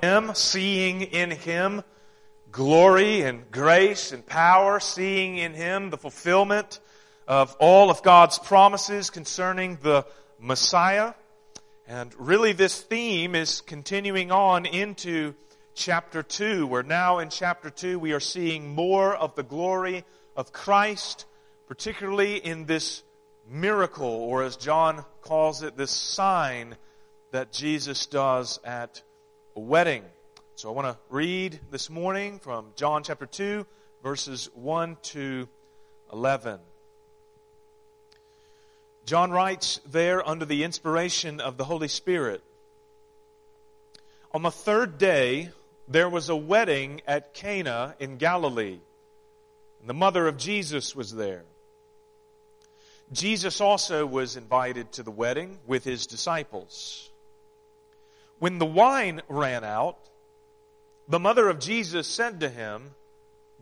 Him, seeing in Him glory and grace and power, seeing in Him the fulfillment of all of God's promises concerning the Messiah. And really this theme is continuing on into chapter 2, where now in chapter 2 we are seeing more of the glory of Christ, particularly in this miracle, or as John calls it, this sign that Jesus does at wedding. So I want to read this morning from John chapter 2, verses 1 to 11. John writes there under the inspiration of the Holy Spirit. On the third day, there was a wedding at Cana in Galilee. And the mother of Jesus was there. Jesus also was invited to the wedding with his disciples. When the wine ran out, the mother of Jesus said to him,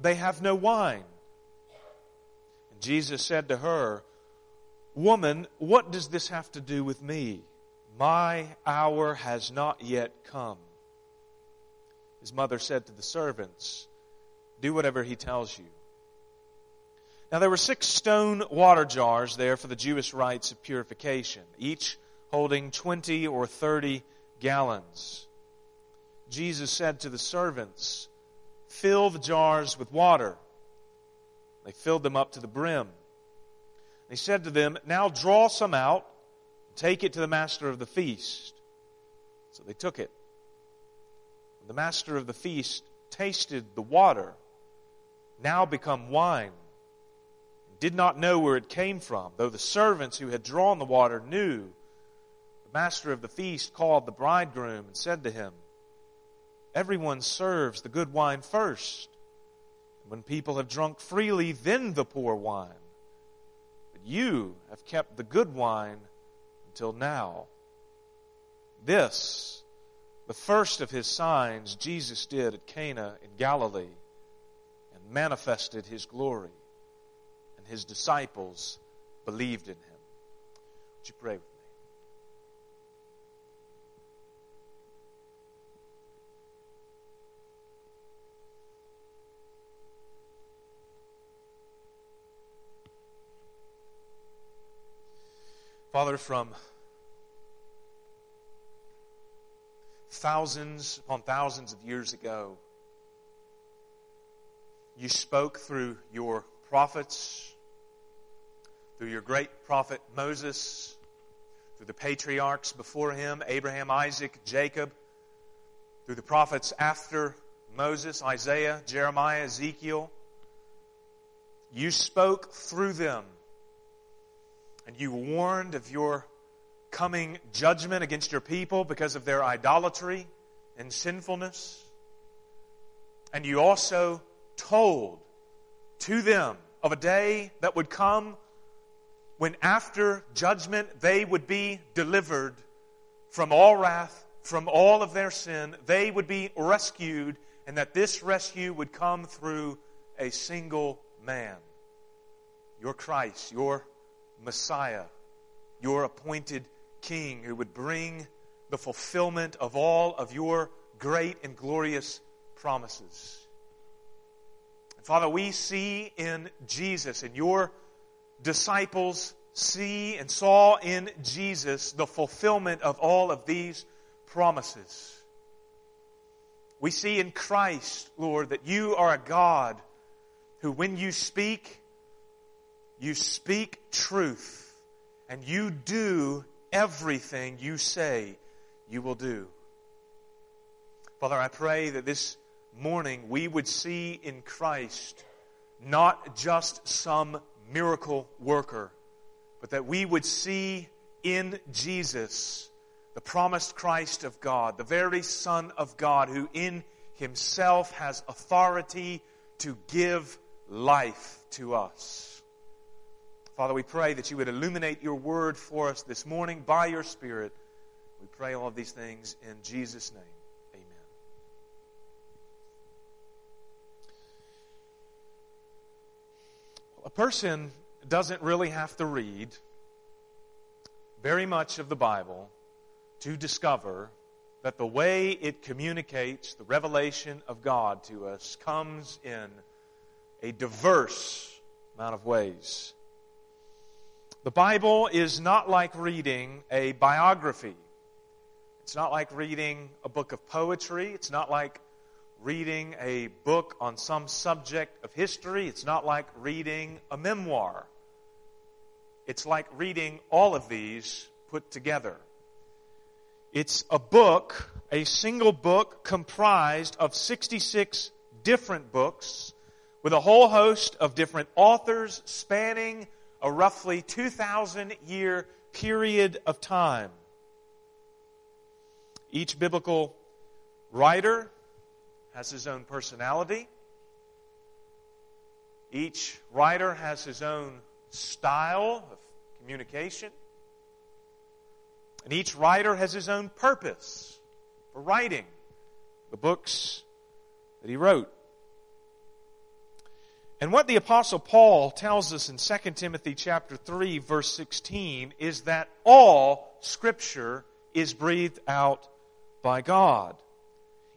They have no wine. And Jesus said to her, Woman, what does this have to do with me? My hour has not yet come. His mother said to the servants, Do whatever he tells you. Now there were six stone water jars there for the Jewish rites of purification, each holding 20 or 30 gallons. Jesus said to the servants, Fill the jars with water. They filled them up to the brim. He said to them, Now draw some out, and take it to the master of the feast. So they took it. The master of the feast tasted the water, now become wine and did not know where it came from, though the servants who had drawn the water knew. The master of the feast called the bridegroom and said to him, Everyone serves the good wine first. When people have drunk freely, then the poor wine. But you have kept the good wine until now. This, the first of his signs, Jesus did at Cana in Galilee and manifested his glory and his disciples believed in him. Would you pray Father, from thousands upon thousands of years ago, you spoke through your prophets, through your great prophet Moses, through the patriarchs before him, Abraham, Isaac, Jacob, through the prophets after Moses, Isaiah, Jeremiah, Ezekiel. You spoke through them and you warned of your coming judgment against your people because of their idolatry and sinfulness. And you also told to them of a day that would come when after judgment they would be delivered from all wrath, from all of their sin. They would be rescued, and that this rescue would come through a single man. Your Christ, your Messiah, your appointed King who would bring the fulfillment of all of your great and glorious promises. Father, we see in Jesus, and your disciples see and saw in Jesus the fulfillment of all of these promises. We see in Christ, Lord, that you are a God who, when you speak, you speak truth and you do everything you say you will do. Father, I pray that this morning we would see in Christ not just some miracle worker, but that we would see in Jesus the promised Christ of God, the very Son of God, who in himself has authority to give life to us. Father, we pray that you would illuminate your word for us this morning by your Spirit. We pray all of these things in Jesus' name. Amen. A person doesn't really have to read very much of the Bible to discover that the way it communicates the revelation of God to us comes in a diverse amount of ways. The Bible is not like reading a biography. It's not like reading a book of poetry. It's not like reading a book on some subject of history. It's not like reading a memoir. It's like reading all of these put together. It's a book, a single book comprised of 66 different books with a whole host of different authors spanning a roughly 2,000 year period of time. Each biblical writer has his own personality. Each writer has his own style of communication. And each writer has his own purpose for writing the books that he wrote. And what the apostle Paul tells us in 2 Timothy chapter 3 verse 16 is that all scripture is breathed out by God.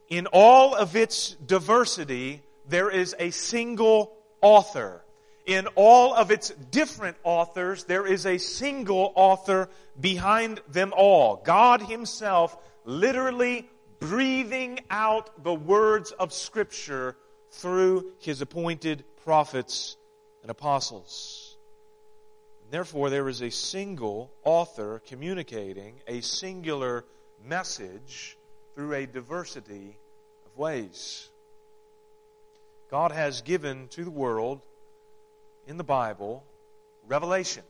In all of its diversity, there is a single author. In all of its different authors, there is a single author behind them all. God Himself literally breathing out the words of Scripture through His appointed prophets and apostles. And Therefore, there is a single author communicating a singular message through a diversity of ways. God has given to the world in the Bible revelation.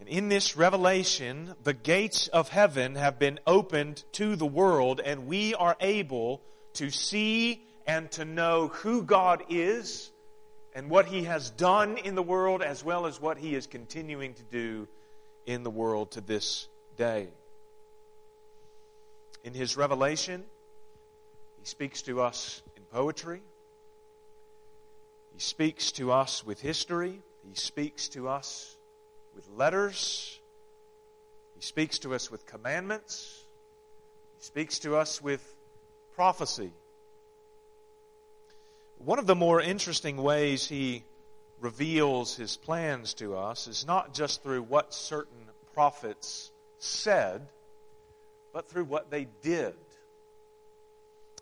And in this revelation, the gates of heaven have been opened to the world, and we are able to see and to know who God is and what He has done in the world, as well as what He is continuing to do in the world to this day. In His revelation, He speaks to us in poetry. He speaks to us with history. He speaks to us with letters. He speaks to us with commandments. He speaks to us with prophecy. One of the more interesting ways he reveals his plans to us is not just through what certain prophets said, but through what they did.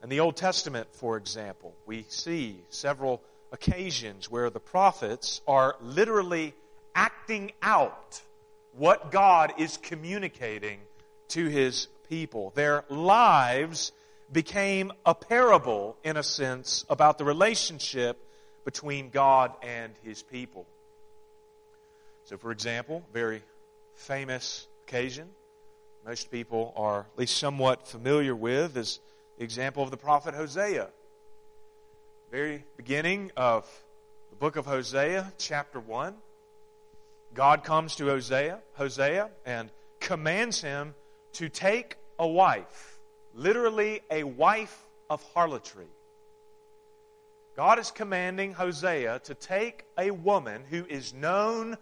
In the Old Testament, for example, we see several occasions where the prophets are literally acting out what God is communicating to his people. Their lives became a parable, in a sense, about the relationship between God and his people. So, for example, very famous occasion most people are at least somewhat familiar with is the example of the prophet Hosea. Very beginning of the book of Hosea, chapter 1. God comes to Hosea, Hosea and commands him to take a wife, literally a wife of harlotry. God is commanding Hosea to take a woman who is known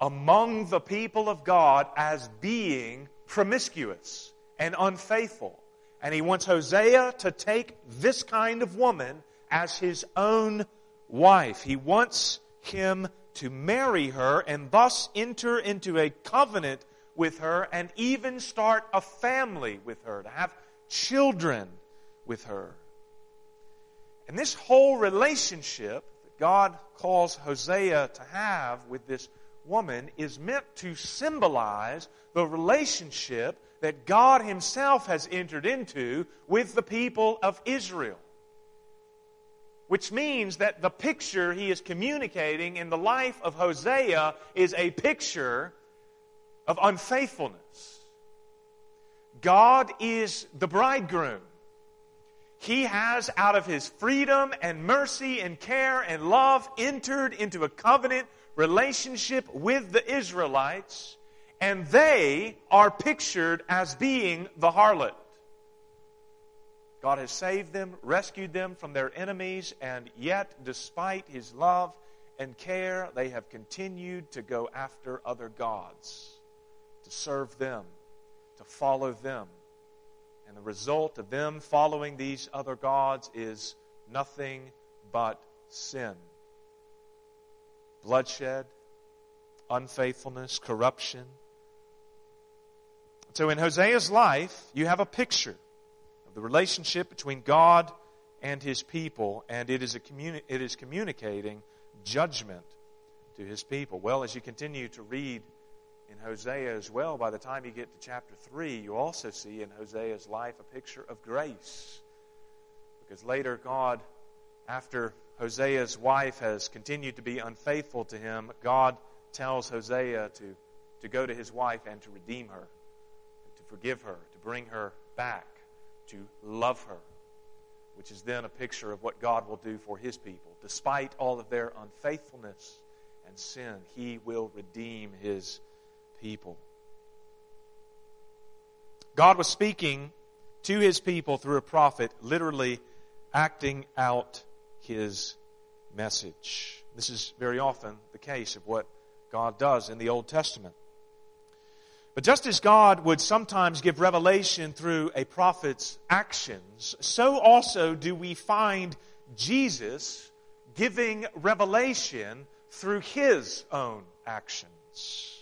among the people of God as being promiscuous and unfaithful. And he wants Hosea to take this kind of woman as his own wife. He wants him to marry her and thus enter into a covenant with her and even start a family with her, to have children with her. And this whole relationship that God calls Hosea to have with this woman is meant to symbolize the relationship that God Himself has entered into with the people of Israel. Which means that the picture he is communicating in the life of Hosea is a picture of unfaithfulness. God is the bridegroom. He has, out of his freedom and mercy and care and love, entered into a covenant relationship with the Israelites, and they are pictured as being the harlot. God has saved them, rescued them from their enemies, and yet, despite His love and care, they have continued to go after other gods to serve them, to follow them. And the result of them following these other gods is nothing but sin bloodshed, unfaithfulness, corruption. So in Hosea's life, you have a picture of the relationship between God and his people, and it is, a communi- it is communicating judgment to his people. Well, as you continue to read in Hosea as well, by the time you get to chapter 3, you also see in Hosea's life a picture of grace. Because later, God, after Hosea's wife has continued to be unfaithful to him, God tells Hosea to, to go to his wife and to redeem her, to forgive her, to bring her back, to love her, which is then a picture of what God will do for his people. Despite all of their unfaithfulness and sin, he will redeem his people. God was speaking to his people through a prophet, literally acting out his message. This is very often the case of what God does in the Old Testament. But just as God would sometimes give revelation through a prophet's actions, so also do we find Jesus giving revelation through his own actions.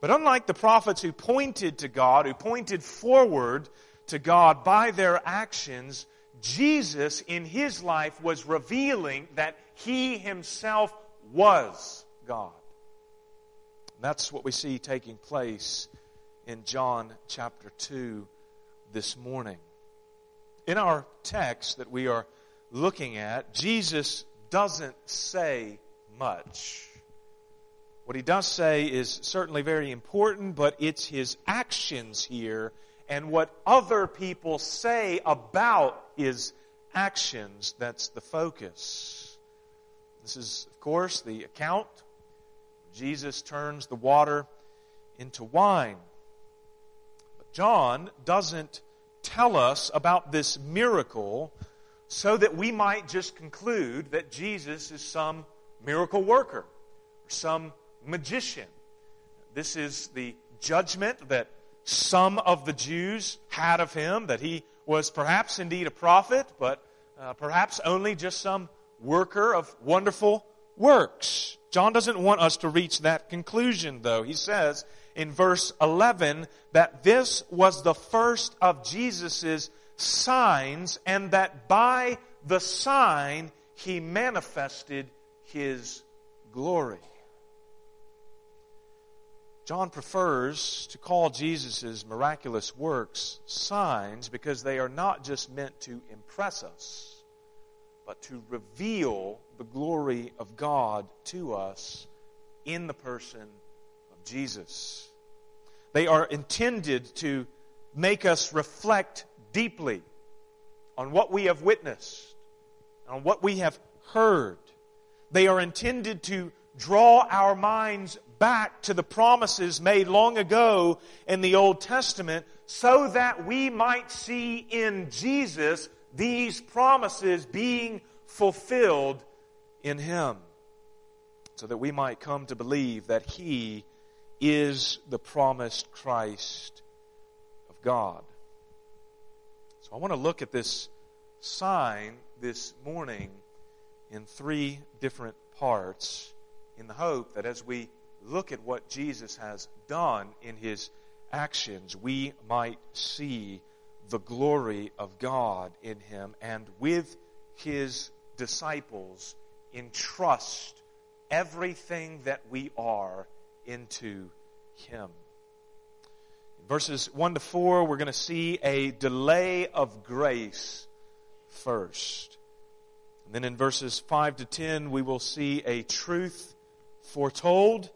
But unlike the prophets who pointed to God, who pointed forward to God by their actions, Jesus in his life was revealing that he himself was God. And that's what we see taking place in John chapter 2 this morning. In our text that we are looking at, Jesus doesn't say much. What he does say is certainly very important, but it's his actions here and what other people say about his actions that's the focus. This is, of course, the account. Jesus turns the water into wine. But John doesn't tell us about this miracle so that we might just conclude that Jesus is some miracle worker or some magician. This is the judgment that some of the Jews had of him, that he was perhaps indeed a prophet, but uh, perhaps only just some worker of wonderful works. John doesn't want us to reach that conclusion, though. He says in verse 11 that this was the first of Jesus' signs, and that by the sign he manifested his glory. John prefers to call Jesus' miraculous works signs because they are not just meant to impress us, but to reveal the glory of God to us in the person of Jesus. They are intended to make us reflect deeply on what we have witnessed, on what we have heard. They are intended to draw our minds back to the promises made long ago in the Old Testament so that we might see in Jesus these promises being fulfilled in Him. So that we might come to believe that He is the promised Christ of God. So I want to look at this sign this morning in three different parts in the hope that as we look at what Jesus has done in his actions, we might see the glory of God in him and with his disciples entrust everything that we are into him. Verses 1 to 4, we're going to see a delay of grace first. And then in verses 5 to 10, we will see a truth foretold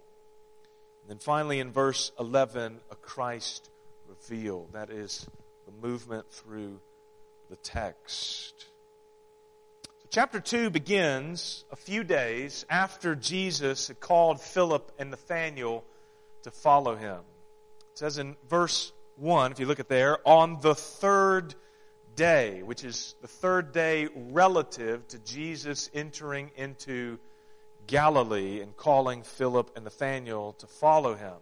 and then finally in verse 11, a Christ revealed. That is the movement through the text. So chapter 2 begins a few days after Jesus had called Philip and Nathanael to follow him. It says in verse 1, if you look at there, on the third day, which is the third day relative to Jesus entering into Galilee and calling Philip and Nathanael to follow him.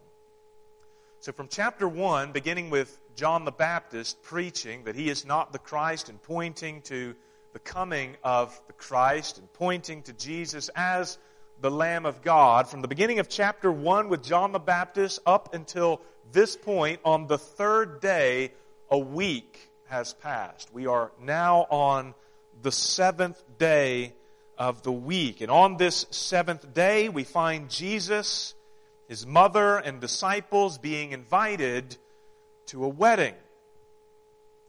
So from chapter 1, beginning with John the Baptist preaching that he is not the Christ and pointing to the coming of the Christ and pointing to Jesus as the Lamb of God, from the beginning of chapter 1 with John the Baptist up until this point, on the third day, a week has passed. We are now on the seventh day of the week. And on this seventh day, we find Jesus, his mother, and disciples being invited to a wedding.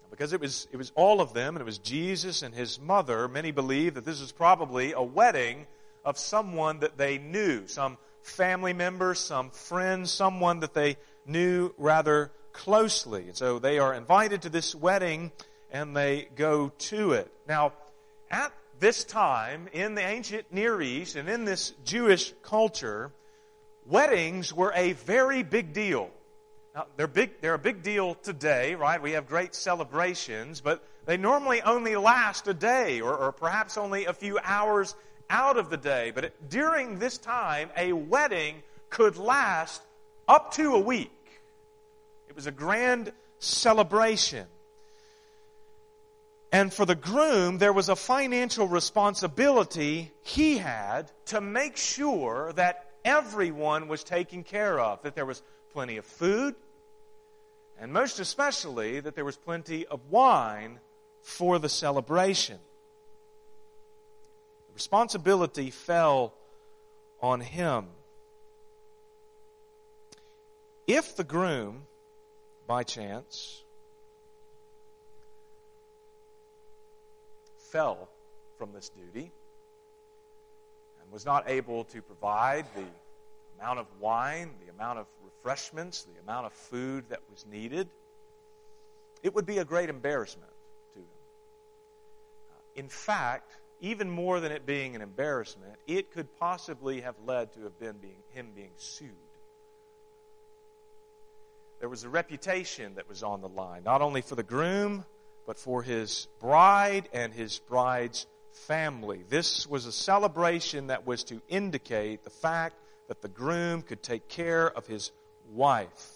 Because it was, it was all of them, and it was Jesus and his mother, many believe that this is probably a wedding of someone that they knew, some family member, some friend, someone that they knew rather closely. And so they are invited to this wedding and they go to it. Now, at this time, in the ancient Near East and in this Jewish culture, weddings were a very big deal. Now, they're big, they're a big deal today, right? We have great celebrations, but they normally only last a day or, or perhaps only a few hours out of the day. But it, during this time, a wedding could last up to a week. It was a grand celebration. And for the groom, there was a financial responsibility he had to make sure that everyone was taken care of, that there was plenty of food, and most especially that there was plenty of wine for the celebration. The responsibility fell on him. If the groom, by chance, fell from this duty and was not able to provide the amount of wine, the amount of refreshments, the amount of food that was needed, it would be a great embarrassment to him. Uh, in fact, even more than it being an embarrassment, it could possibly have led to have been being, him being sued. There was a reputation that was on the line, not only for the groom, but for his bride and his bride's family. This was a celebration that was to indicate the fact that the groom could take care of his wife.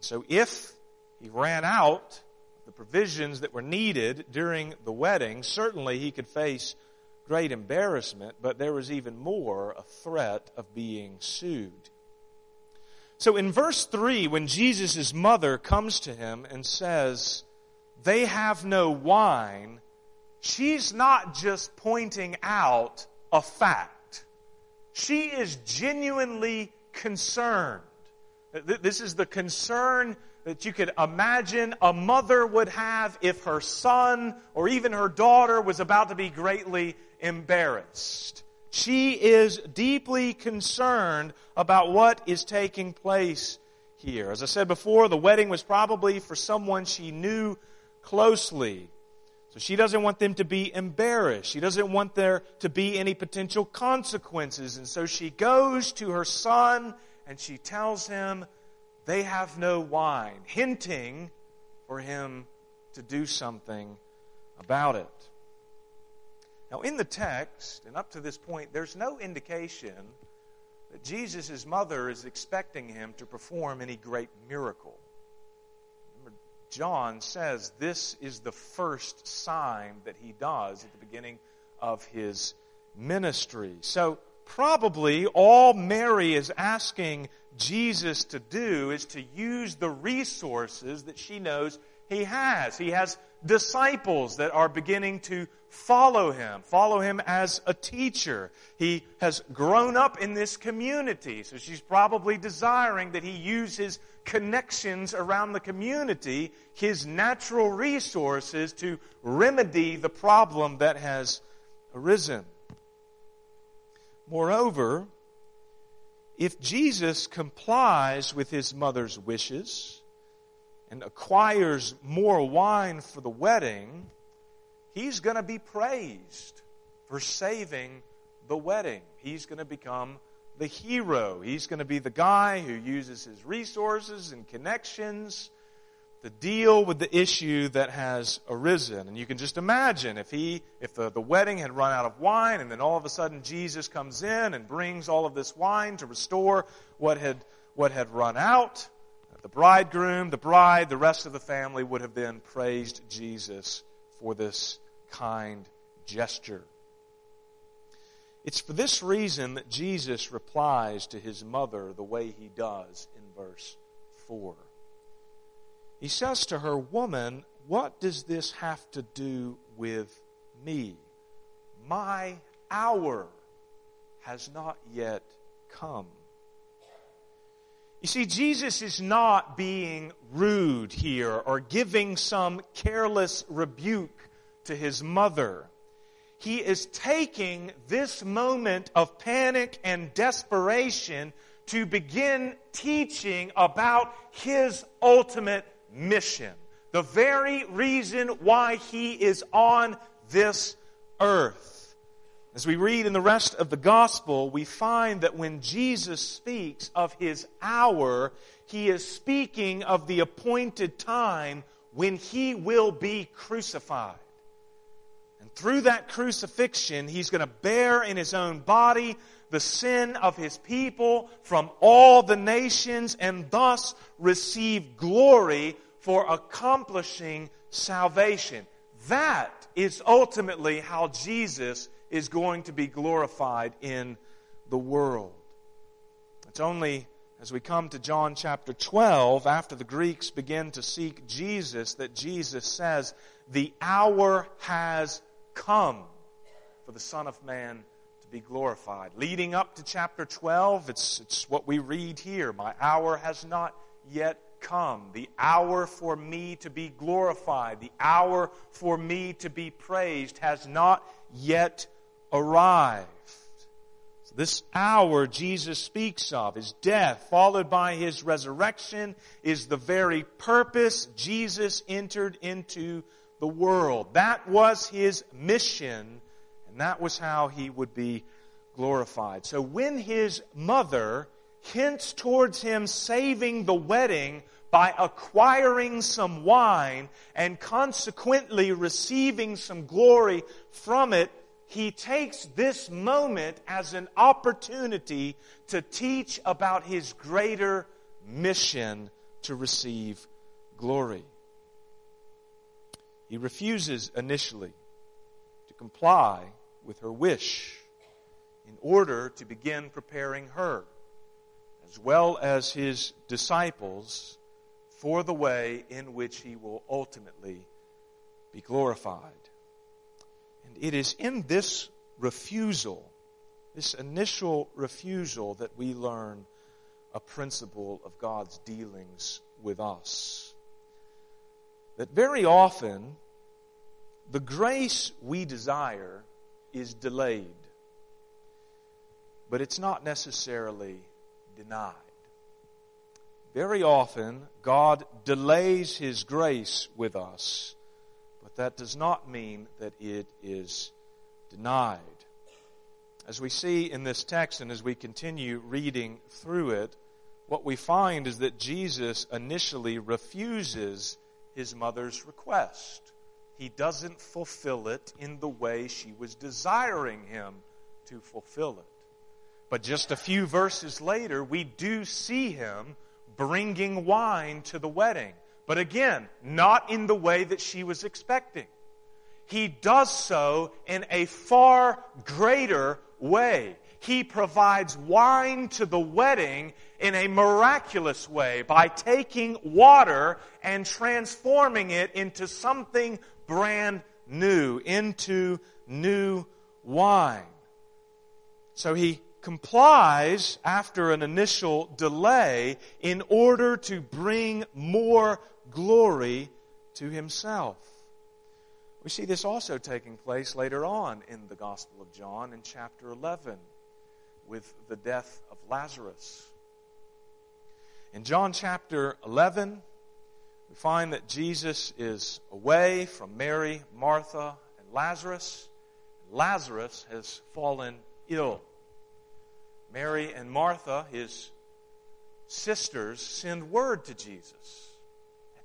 So if he ran out the provisions that were needed during the wedding, certainly he could face great embarrassment, but there was even more a threat of being sued. So in verse 3, when Jesus' mother comes to him and says, they have no wine, she's not just pointing out a fact. She is genuinely concerned. This is the concern that you could imagine a mother would have if her son or even her daughter was about to be greatly embarrassed. She is deeply concerned about what is taking place here. As I said before, the wedding was probably for someone she knew closely. So she doesn't want them to be embarrassed. She doesn't want there to be any potential consequences. And so she goes to her son and she tells him they have no wine, hinting for him to do something about it. Now, in the text, and up to this point, there's no indication that Jesus' mother is expecting him to perform any great miracle. John says this is the first sign that he does at the beginning of his ministry. So, probably all Mary is asking Jesus to do is to use the resources that she knows he has. He has disciples that are beginning to follow him, follow him as a teacher. He has grown up in this community, so she's probably desiring that he use his connections around the community, his natural resources to remedy the problem that has arisen. Moreover, if Jesus complies with his mother's wishes and acquires more wine for the wedding, he's going to be praised for saving the wedding. He's going to become the hero. He's going to be the guy who uses his resources and connections to deal with the issue that has arisen. And you can just imagine if he, if the, the wedding had run out of wine and then all of a sudden Jesus comes in and brings all of this wine to restore what had, what had run out, the the bridegroom, the bride, the rest of the family would have then praised Jesus for this kind gesture. It's for this reason that Jesus replies to his mother the way he does in verse 4. He says to her, Woman, what does this have to do with me? My hour has not yet come. You see, Jesus is not being rude here or giving some careless rebuke to his mother. He is taking this moment of panic and desperation to begin teaching about his ultimate mission. The very reason why he is on this earth. As we read in the rest of the gospel, we find that when Jesus speaks of his hour, he is speaking of the appointed time when he will be crucified. Through that crucifixion, he's going to bear in his own body the sin of his people from all the nations and thus receive glory for accomplishing salvation. That is ultimately how Jesus is going to be glorified in the world. It's only as we come to John chapter 12, after the Greeks begin to seek Jesus, that Jesus says, The hour has come for the Son of Man to be glorified. Leading up to chapter 12, it's, it's what we read here. My hour has not yet come. The hour for me to be glorified, the hour for me to be praised has not yet arrived. This hour Jesus speaks of, his death followed by his resurrection, is the very purpose Jesus entered into the world. That was his mission, and that was how he would be glorified. So when his mother hints towards him saving the wedding by acquiring some wine and consequently receiving some glory from it, he takes this moment as an opportunity to teach about his greater mission to receive glory. He refuses initially to comply with her wish in order to begin preparing her, as well as his disciples, for the way in which he will ultimately be glorified. And it is in this refusal, this initial refusal, that we learn a principle of God's dealings with us. That very often, the grace we desire is delayed, but it's not necessarily denied. Very often, God delays His grace with us but that does not mean that it is denied. As we see in this text and as we continue reading through it, what we find is that Jesus initially refuses his mother's request. He doesn't fulfill it in the way she was desiring him to fulfill it. But just a few verses later, we do see him bringing wine to the wedding. But again, not in the way that she was expecting. He does so in a far greater way. He provides wine to the wedding in a miraculous way by taking water and transforming it into something brand new, into new wine. So he complies after an initial delay in order to bring more glory to himself. We see this also taking place later on in the Gospel of John in chapter 11 with the death of Lazarus. In John chapter 11, we find that Jesus is away from Mary, Martha, and Lazarus. Lazarus has fallen ill. Mary and Martha, his sisters, send word to Jesus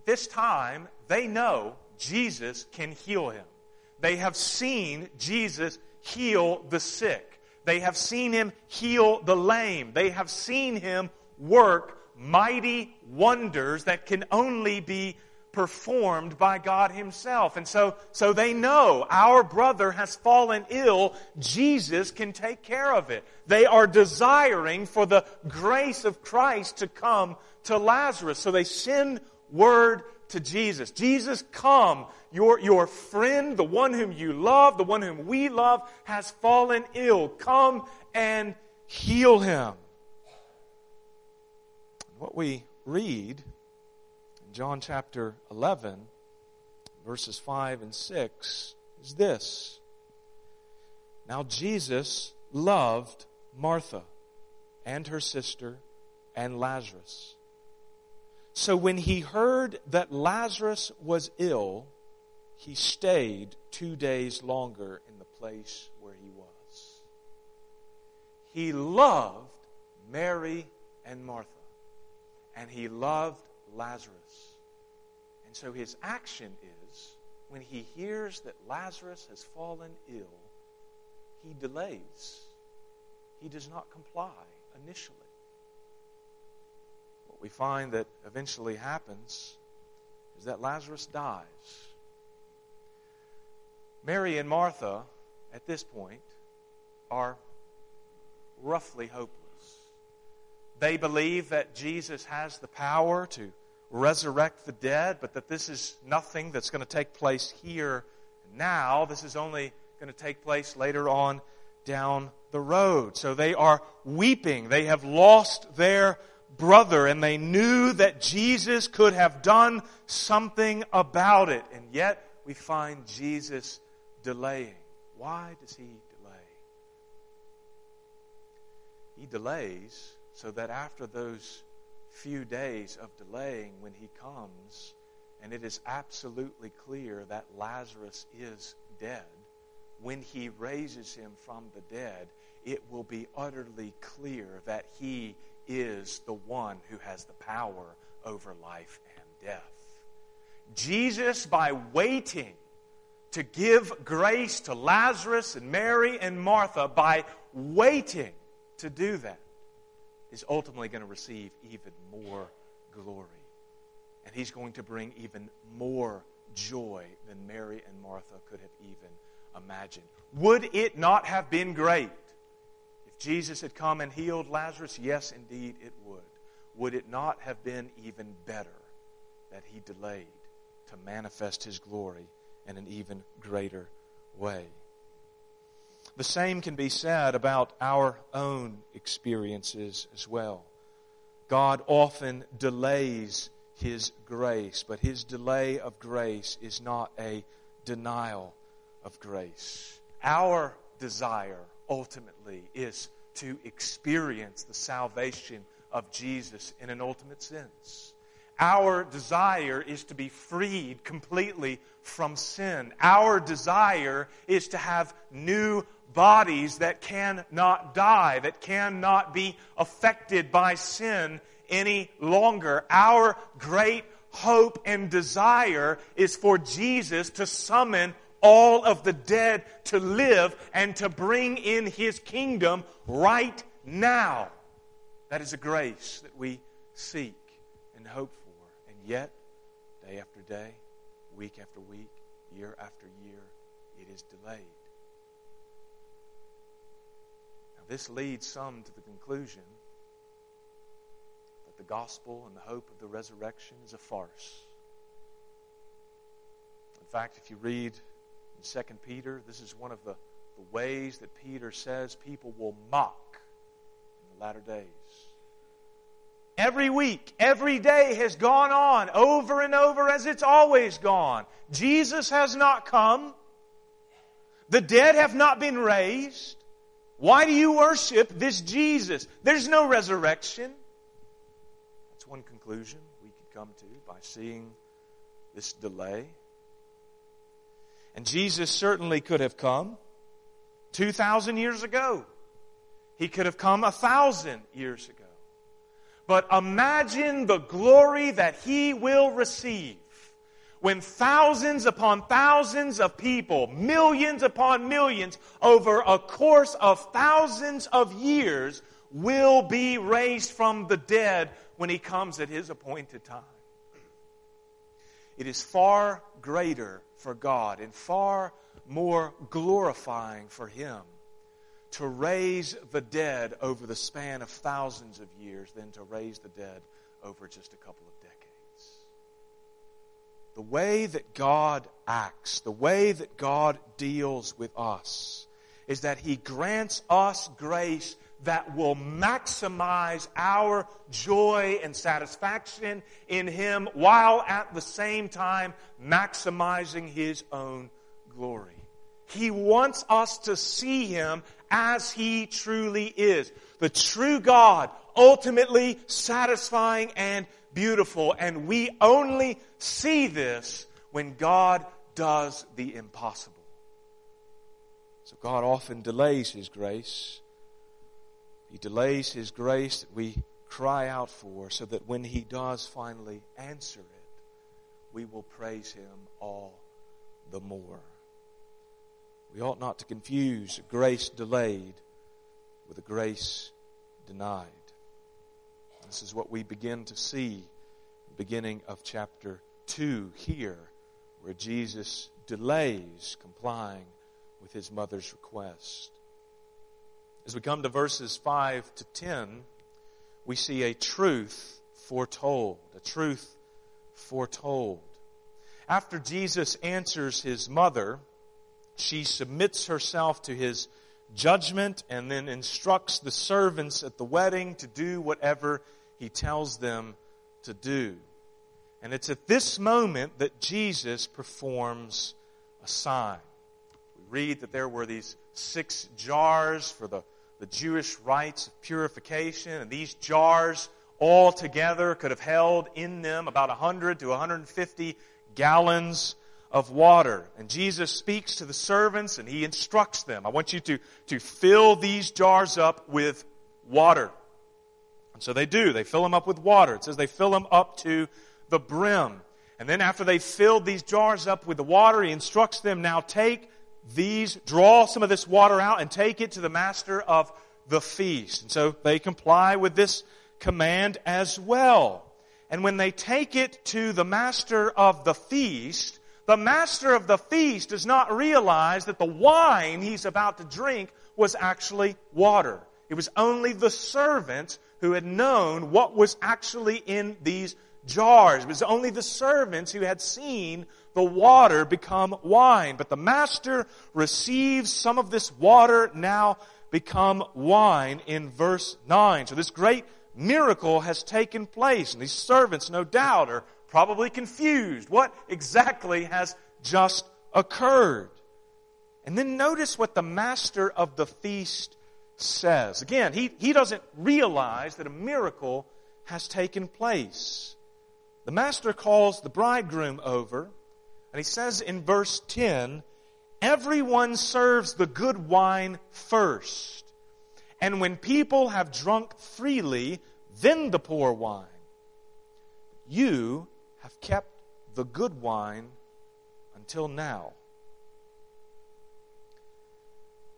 this time, they know Jesus can heal him. They have seen Jesus heal the sick. They have seen him heal the lame. They have seen him work mighty wonders that can only be performed by God Himself. And so, so they know our brother has fallen ill. Jesus can take care of it. They are desiring for the grace of Christ to come to Lazarus. So they send word to Jesus. Jesus, come. Your, your friend, the one whom you love, the one whom we love, has fallen ill. Come and heal him. What we read in John chapter 11, verses 5 and 6, is this. Now Jesus loved Martha and her sister and Lazarus. So when he heard that Lazarus was ill, he stayed two days longer in the place where he was. He loved Mary and Martha, and he loved Lazarus. And so his action is when he hears that Lazarus has fallen ill, he delays. He does not comply initially. What we find that eventually happens is that Lazarus dies. Mary and Martha, at this point, are roughly hopeless. They believe that Jesus has the power to resurrect the dead, but that this is nothing that's going to take place here now. This is only going to take place later on down the road. So they are weeping. They have lost their brother and they knew that Jesus could have done something about it. And yet we find Jesus delaying. Why does he delay? He delays so that after those few days of delaying when he comes, and it is absolutely clear that Lazarus is dead, when he raises him from the dead, it will be utterly clear that he is the one who has the power over life and death. Jesus, by waiting to give grace to Lazarus and Mary and Martha, by waiting to do that, is ultimately going to receive even more glory. And he's going to bring even more joy than Mary and Martha could have even imagined. Would it not have been great if Jesus had come and healed Lazarus? Yes, indeed it would. Would it not have been even better that he delayed to manifest his glory in an even greater way? The same can be said about our own experiences as well. God often delays His grace, but His delay of grace is not a denial of grace. Our desire ultimately is to experience the salvation of Jesus in an ultimate sense. Our desire is to be freed completely from sin. Our desire is to have new bodies that cannot die, that cannot be affected by sin any longer. Our great hope and desire is for Jesus to summon all of the dead to live and to bring in his kingdom right now. That is a grace that we seek and hope for. Yet, day after day, week after week, year after year, it is delayed. Now, this leads some to the conclusion that the gospel and the hope of the resurrection is a farce. In fact, if you read in 2 Peter, this is one of the, the ways that Peter says people will mock in the latter days. Every week, every day has gone on over and over as it's always gone. Jesus has not come. The dead have not been raised. Why do you worship this Jesus? There's no resurrection. That's one conclusion we could come to by seeing this delay. And Jesus certainly could have come 2,000 years ago. He could have come a thousand years ago. But imagine the glory that he will receive when thousands upon thousands of people, millions upon millions, over a course of thousands of years, will be raised from the dead when he comes at his appointed time. It is far greater for God and far more glorifying for him to raise the dead over the span of thousands of years than to raise the dead over just a couple of decades. The way that God acts, the way that God deals with us, is that He grants us grace that will maximize our joy and satisfaction in Him while at the same time maximizing His own glory. He wants us to see Him as He truly is. The true God, ultimately satisfying and beautiful. And we only see this when God does the impossible. So God often delays His grace. He delays His grace that we cry out for so that when He does finally answer it, we will praise Him all the more. We ought not to confuse grace delayed with a grace denied. This is what we begin to see beginning of chapter 2 here, where Jesus delays complying with his mother's request. As we come to verses 5 to 10, we see a truth foretold, a truth foretold. After Jesus answers his mother, she submits herself to his judgment and then instructs the servants at the wedding to do whatever he tells them to do. And it's at this moment that Jesus performs a sign. We read that there were these six jars for the, the Jewish rites of purification, and these jars all together could have held in them about 100 to 150 gallons of water. And Jesus speaks to the servants and he instructs them. I want you to, to fill these jars up with water. And so they do. They fill them up with water. It says they fill them up to the brim. And then after they filled these jars up with the water, he instructs them now take these, draw some of this water out and take it to the master of the feast. And so they comply with this command as well. And when they take it to the master of the feast, the master of the feast does not realize that the wine he's about to drink was actually water. It was only the servants who had known what was actually in these jars. It was only the servants who had seen the water become wine. But the master receives some of this water now become wine in verse 9. So this great miracle has taken place. And these servants, no doubt, are probably confused. What exactly has just occurred? And then notice what the master of the feast says. Again, he, he doesn't realize that a miracle has taken place. The master calls the bridegroom over, and he says in verse 10, Everyone serves the good wine first. And when people have drunk freely, then the poor wine. You have kept the good wine until now.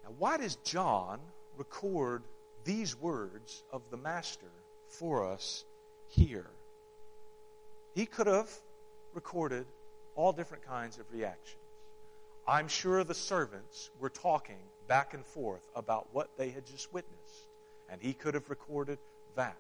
Now, why does John record these words of the Master for us here? He could have recorded all different kinds of reactions. I'm sure the servants were talking back and forth about what they had just witnessed, and he could have recorded that.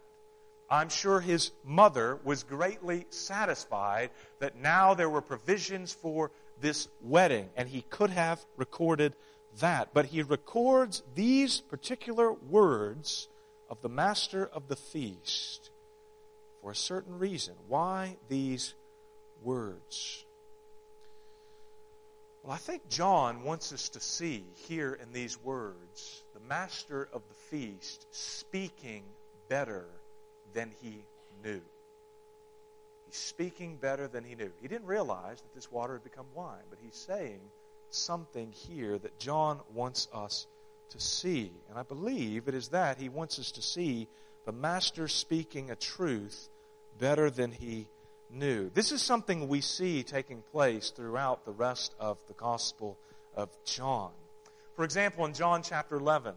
I'm sure his mother was greatly satisfied that now there were provisions for this wedding, and he could have recorded that. But he records these particular words of the master of the feast for a certain reason. Why these words? Well, I think John wants us to see here in these words the master of the feast speaking better than he knew. He's speaking better than he knew. He didn't realize that this water had become wine, but he's saying something here that John wants us to see. And I believe it is that he wants us to see the Master speaking a truth better than he knew. This is something we see taking place throughout the rest of the Gospel of John. For example, in John chapter 11,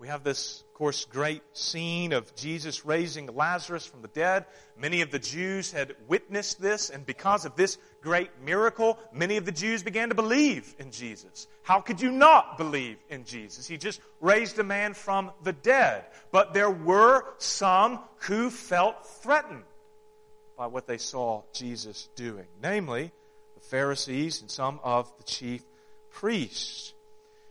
We have this, of course, great scene of Jesus raising Lazarus from the dead. Many of the Jews had witnessed this, and because of this great miracle, many of the Jews began to believe in Jesus. How could you not believe in Jesus? He just raised a man from the dead. But there were some who felt threatened by what they saw Jesus doing, namely the Pharisees and some of the chief priests.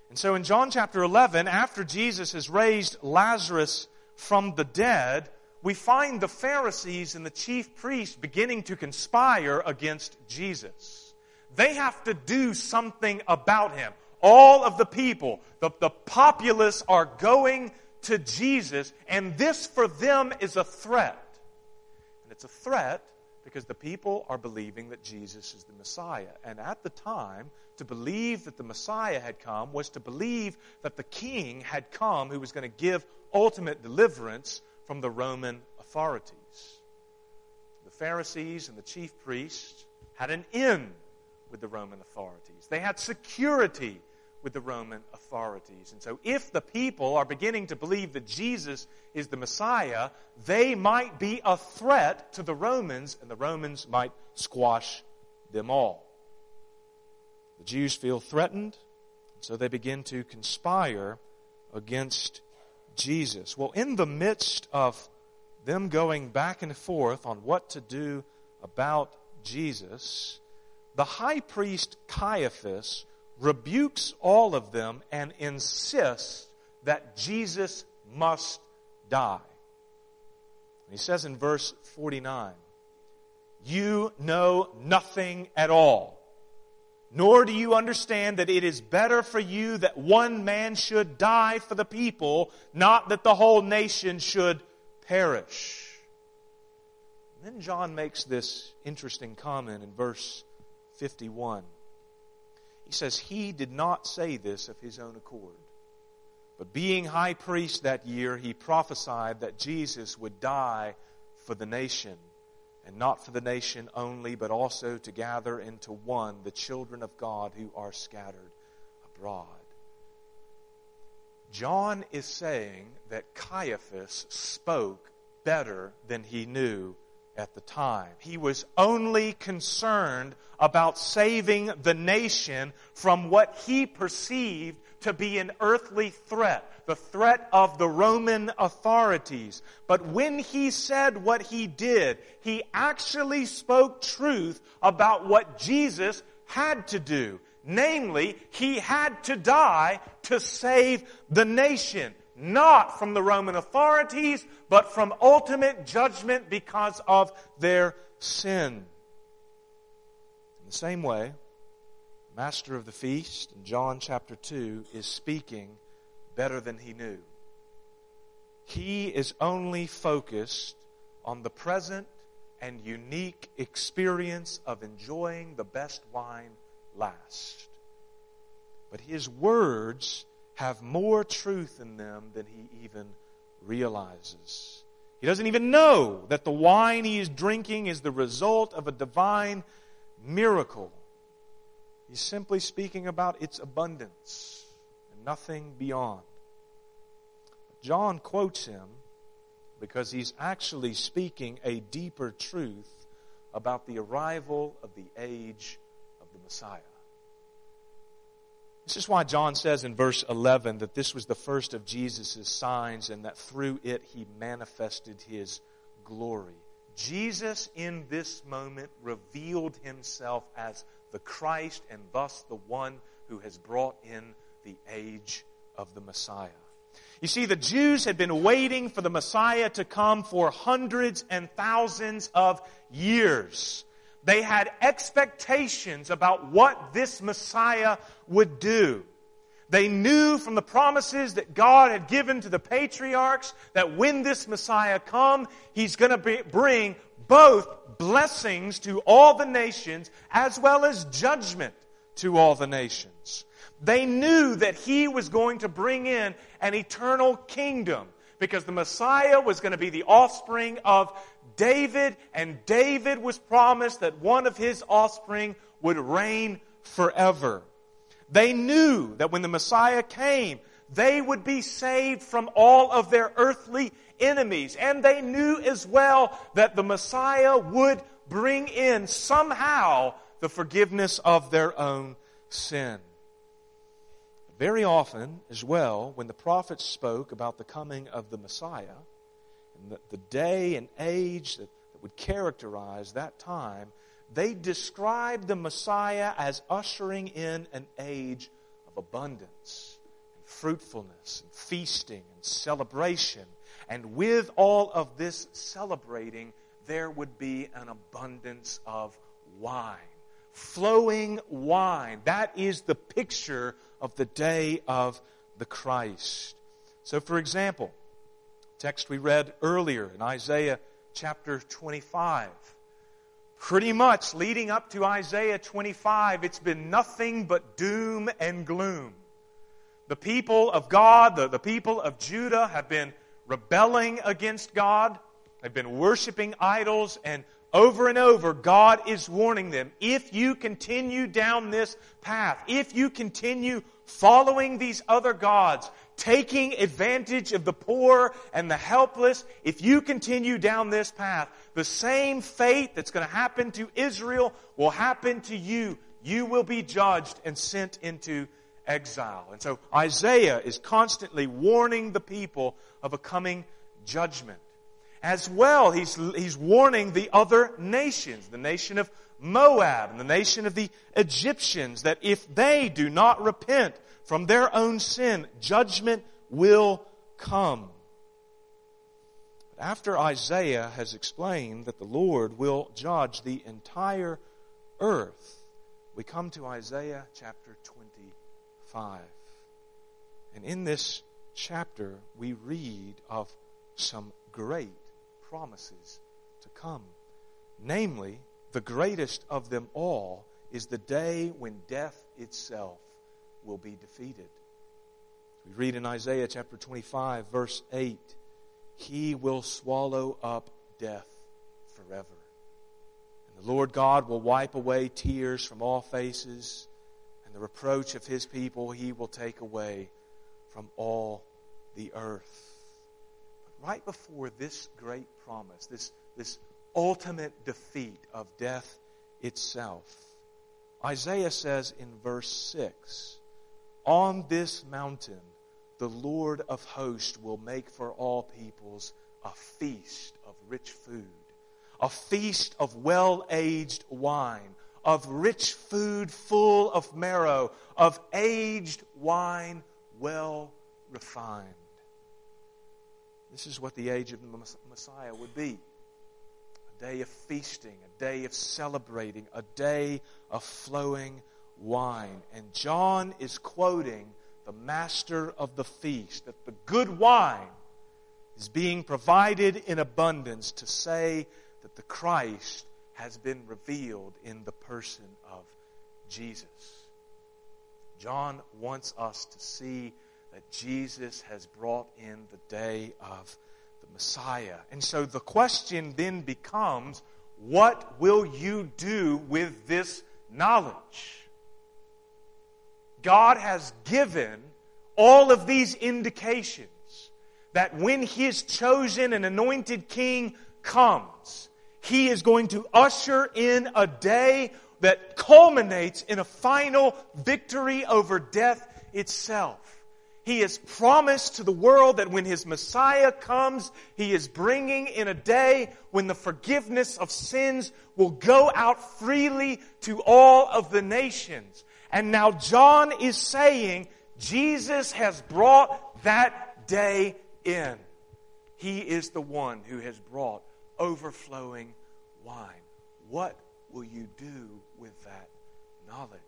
And so in John chapter 11, after Jesus has raised Lazarus from the dead, we find the Pharisees and the chief priests beginning to conspire against Jesus. They have to do something about him. All of the people, the, the populace are going to Jesus, and this for them is a threat. And it's a threat because the people are believing that Jesus is the Messiah. And at the time, to believe that the Messiah had come was to believe that the king had come who was going to give ultimate deliverance from the Roman authorities. The Pharisees and the chief priests had an in with the Roman authorities. They had security with the Roman authorities. And so, if the people are beginning to believe that Jesus is the Messiah, they might be a threat to the Romans, and the Romans might squash them all. The Jews feel threatened, so they begin to conspire against Jesus. Well, in the midst of them going back and forth on what to do about Jesus, the high priest Caiaphas rebukes all of them and insists that Jesus must die. He says in verse 49, You know nothing at all, nor do you understand that it is better for you that one man should die for the people, not that the whole nation should perish. Then John makes this interesting comment in verse 51. He says, He did not say this of his own accord. But being high priest that year, he prophesied that Jesus would die for the nation, and not for the nation only, but also to gather into one the children of God who are scattered abroad. John is saying that Caiaphas spoke better than he knew at the time. He was only concerned about saving the nation from what he perceived to be an earthly threat, the threat of the Roman authorities. But when he said what he did, he actually spoke truth about what Jesus had to do. Namely, he had to die to save the nation not from the Roman authorities, but from ultimate judgment because of their sin. In the same way, the master of the feast in John chapter 2 is speaking better than he knew. He is only focused on the present and unique experience of enjoying the best wine last. But his words have more truth in them than he even realizes. He doesn't even know that the wine he is drinking is the result of a divine miracle. He's simply speaking about its abundance and nothing beyond. John quotes him because he's actually speaking a deeper truth about the arrival of the age of the Messiah. This is why John says in verse 11 that this was the first of Jesus' signs and that through it he manifested his glory. Jesus in this moment revealed himself as the Christ and thus the one who has brought in the age of the Messiah. You see, the Jews had been waiting for the Messiah to come for hundreds and thousands of years. They had expectations about what this Messiah would do. They knew from the promises that God had given to the patriarchs that when this Messiah come, He's going to bring both blessings to all the nations as well as judgment to all the nations. They knew that He was going to bring in an eternal kingdom because the Messiah was going to be the offspring of David, and David was promised that one of his offspring would reign forever. They knew that when the Messiah came, they would be saved from all of their earthly enemies. And they knew as well that the Messiah would bring in somehow the forgiveness of their own sin. Very often, as well, when the prophets spoke about the coming of the Messiah and the, the day and age that, that would characterize that time, they described the Messiah as ushering in an age of abundance and fruitfulness and feasting and celebration. And with all of this celebrating, there would be an abundance of wine. Flowing wine. That is the picture of the day of the Christ. So, for example, text we read earlier in Isaiah chapter 25. Pretty much leading up to Isaiah 25, it's been nothing but doom and gloom. The people of God, the, the people of Judah have been rebelling against God. They've been worshiping idols and over and over, God is warning them, if you continue down this path, if you continue following these other gods, taking advantage of the poor and the helpless, if you continue down this path, the same fate that's going to happen to Israel will happen to you. You will be judged and sent into exile. And so Isaiah is constantly warning the people of a coming judgment. As well, he's, he's warning the other nations, the nation of Moab and the nation of the Egyptians, that if they do not repent from their own sin, judgment will come. After Isaiah has explained that the Lord will judge the entire earth, we come to Isaiah chapter 25. And in this chapter, we read of some great promises to come. Namely, the greatest of them all is the day when death itself will be defeated. We read in Isaiah chapter 25, verse 8 He will swallow up death forever. And the Lord God will wipe away tears from all faces, and the reproach of His people He will take away from all the earth But right before this great promise, this, this ultimate defeat of death itself, Isaiah says in verse 6 On this mountain, the Lord of hosts will make for all peoples a feast of rich food, a feast of well aged wine, of rich food full of marrow, of aged wine well refined. This is what the age of the Messiah would be a day of feasting, a day of celebrating, a day of flowing wine. And John is quoting the master of the feast that the good wine is being provided in abundance to say that the Christ has been revealed in the person of Jesus. John wants us to see that Jesus has brought in the day of the Messiah. And so the question then becomes what will you do with this knowledge? God has given all of these indications that when his chosen and anointed king comes, he is going to usher in a day that culminates in a final victory over death itself. He has promised to the world that when His Messiah comes, He is bringing in a day when the forgiveness of sins will go out freely to all of the nations. And now John is saying Jesus has brought that day in. He is the one who has brought overflowing wine. What will you do with that knowledge?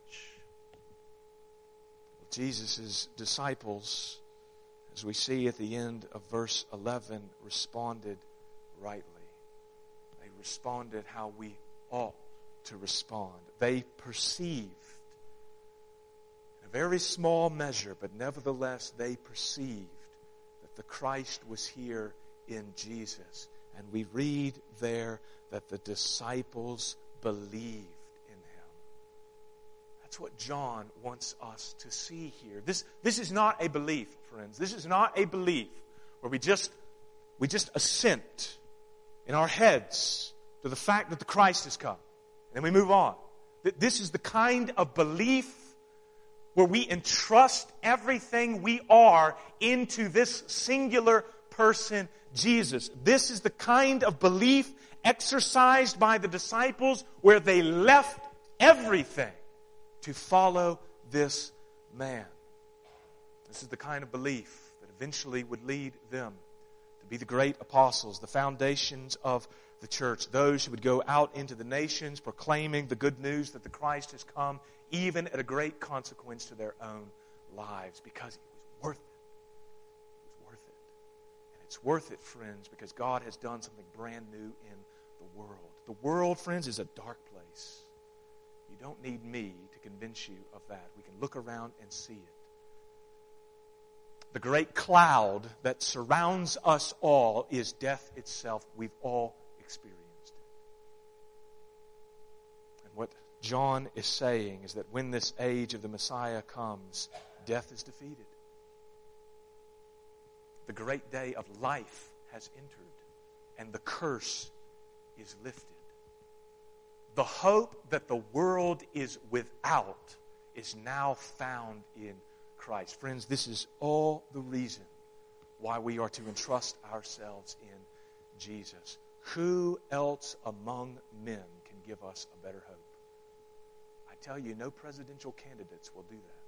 Jesus' disciples, as we see at the end of verse 11, responded rightly. They responded how we ought to respond. They perceived, a very small measure, but nevertheless, they perceived that the Christ was here in Jesus. And we read there that the disciples believed in him. That's what John wants us to see here. This, this is not a belief, friends. This is not a belief where we just, we just assent in our heads to the fact that the Christ has come. And then we move on. This is the kind of belief where we entrust everything we are into this singular person, Jesus. This is the kind of belief exercised by the disciples where they left everything to follow this man. This is the kind of belief that eventually would lead them to be the great apostles, the foundations of the church, those who would go out into the nations proclaiming the good news that the Christ has come, even at a great consequence to their own lives, because it was worth it. It was worth it. And it's worth it, friends, because God has done something brand new in the world. The world, friends, is a dark place. You don't need me to convince you of that. We can look around and see it. The great cloud that surrounds us all is death itself. We've all experienced it. And what John is saying is that when this age of the Messiah comes, death is defeated. The great day of life has entered, and the curse is lifted. The hope that the world is without is now found in Christ. Friends, this is all the reason why we are to entrust ourselves in Jesus. Who else among men can give us a better hope? Tell you, no presidential candidates will do that.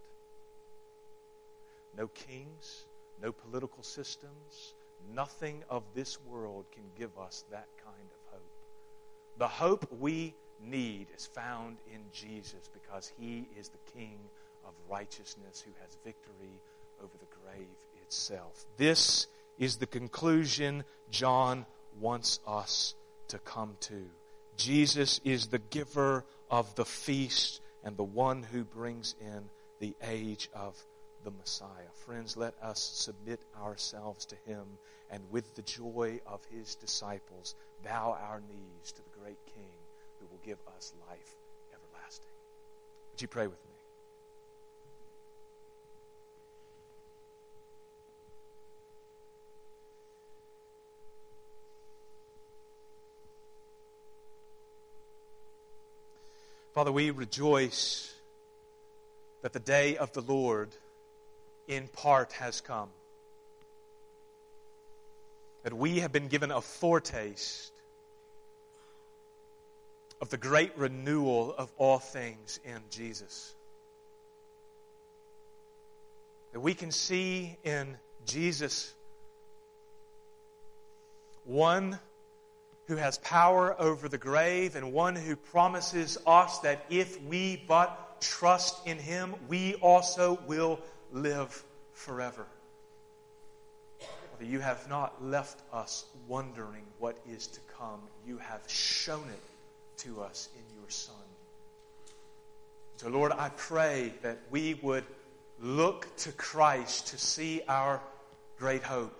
No kings, no political systems, nothing of this world can give us that kind of hope. The hope we need is found in Jesus because he is the King of righteousness who has victory over the grave itself. This is the conclusion John wants us to come to. Jesus is the giver of the feast and the one who brings in the age of the Messiah. Friends, let us submit ourselves to him and with the joy of his disciples bow our knees to the great King who will give us life everlasting. Would you pray with me? Father, we rejoice that the day of the Lord in part has come. That we have been given a foretaste of the great renewal of all things in Jesus. That we can see in Jesus one who has power over the grave and one who promises us that if we but trust in him, we also will live forever. You have not left us wondering what is to come. You have shown it to us in your Son. So, Lord, I pray that we would look to Christ to see our great hope.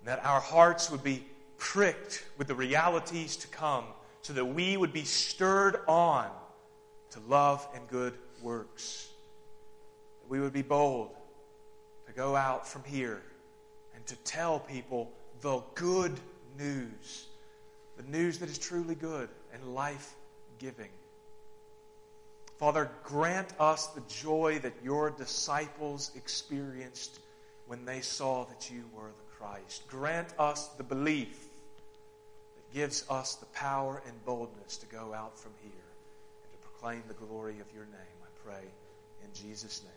And that our hearts would be pricked with the realities to come so that we would be stirred on to love and good works. That we would be bold to go out from here and to tell people the good news, the news that is truly good and life giving. Father, grant us the joy that your disciples experienced when they saw that you were the Christ. Grant us the belief gives us the power and boldness to go out from here and to proclaim the glory of your name. I pray in Jesus' name.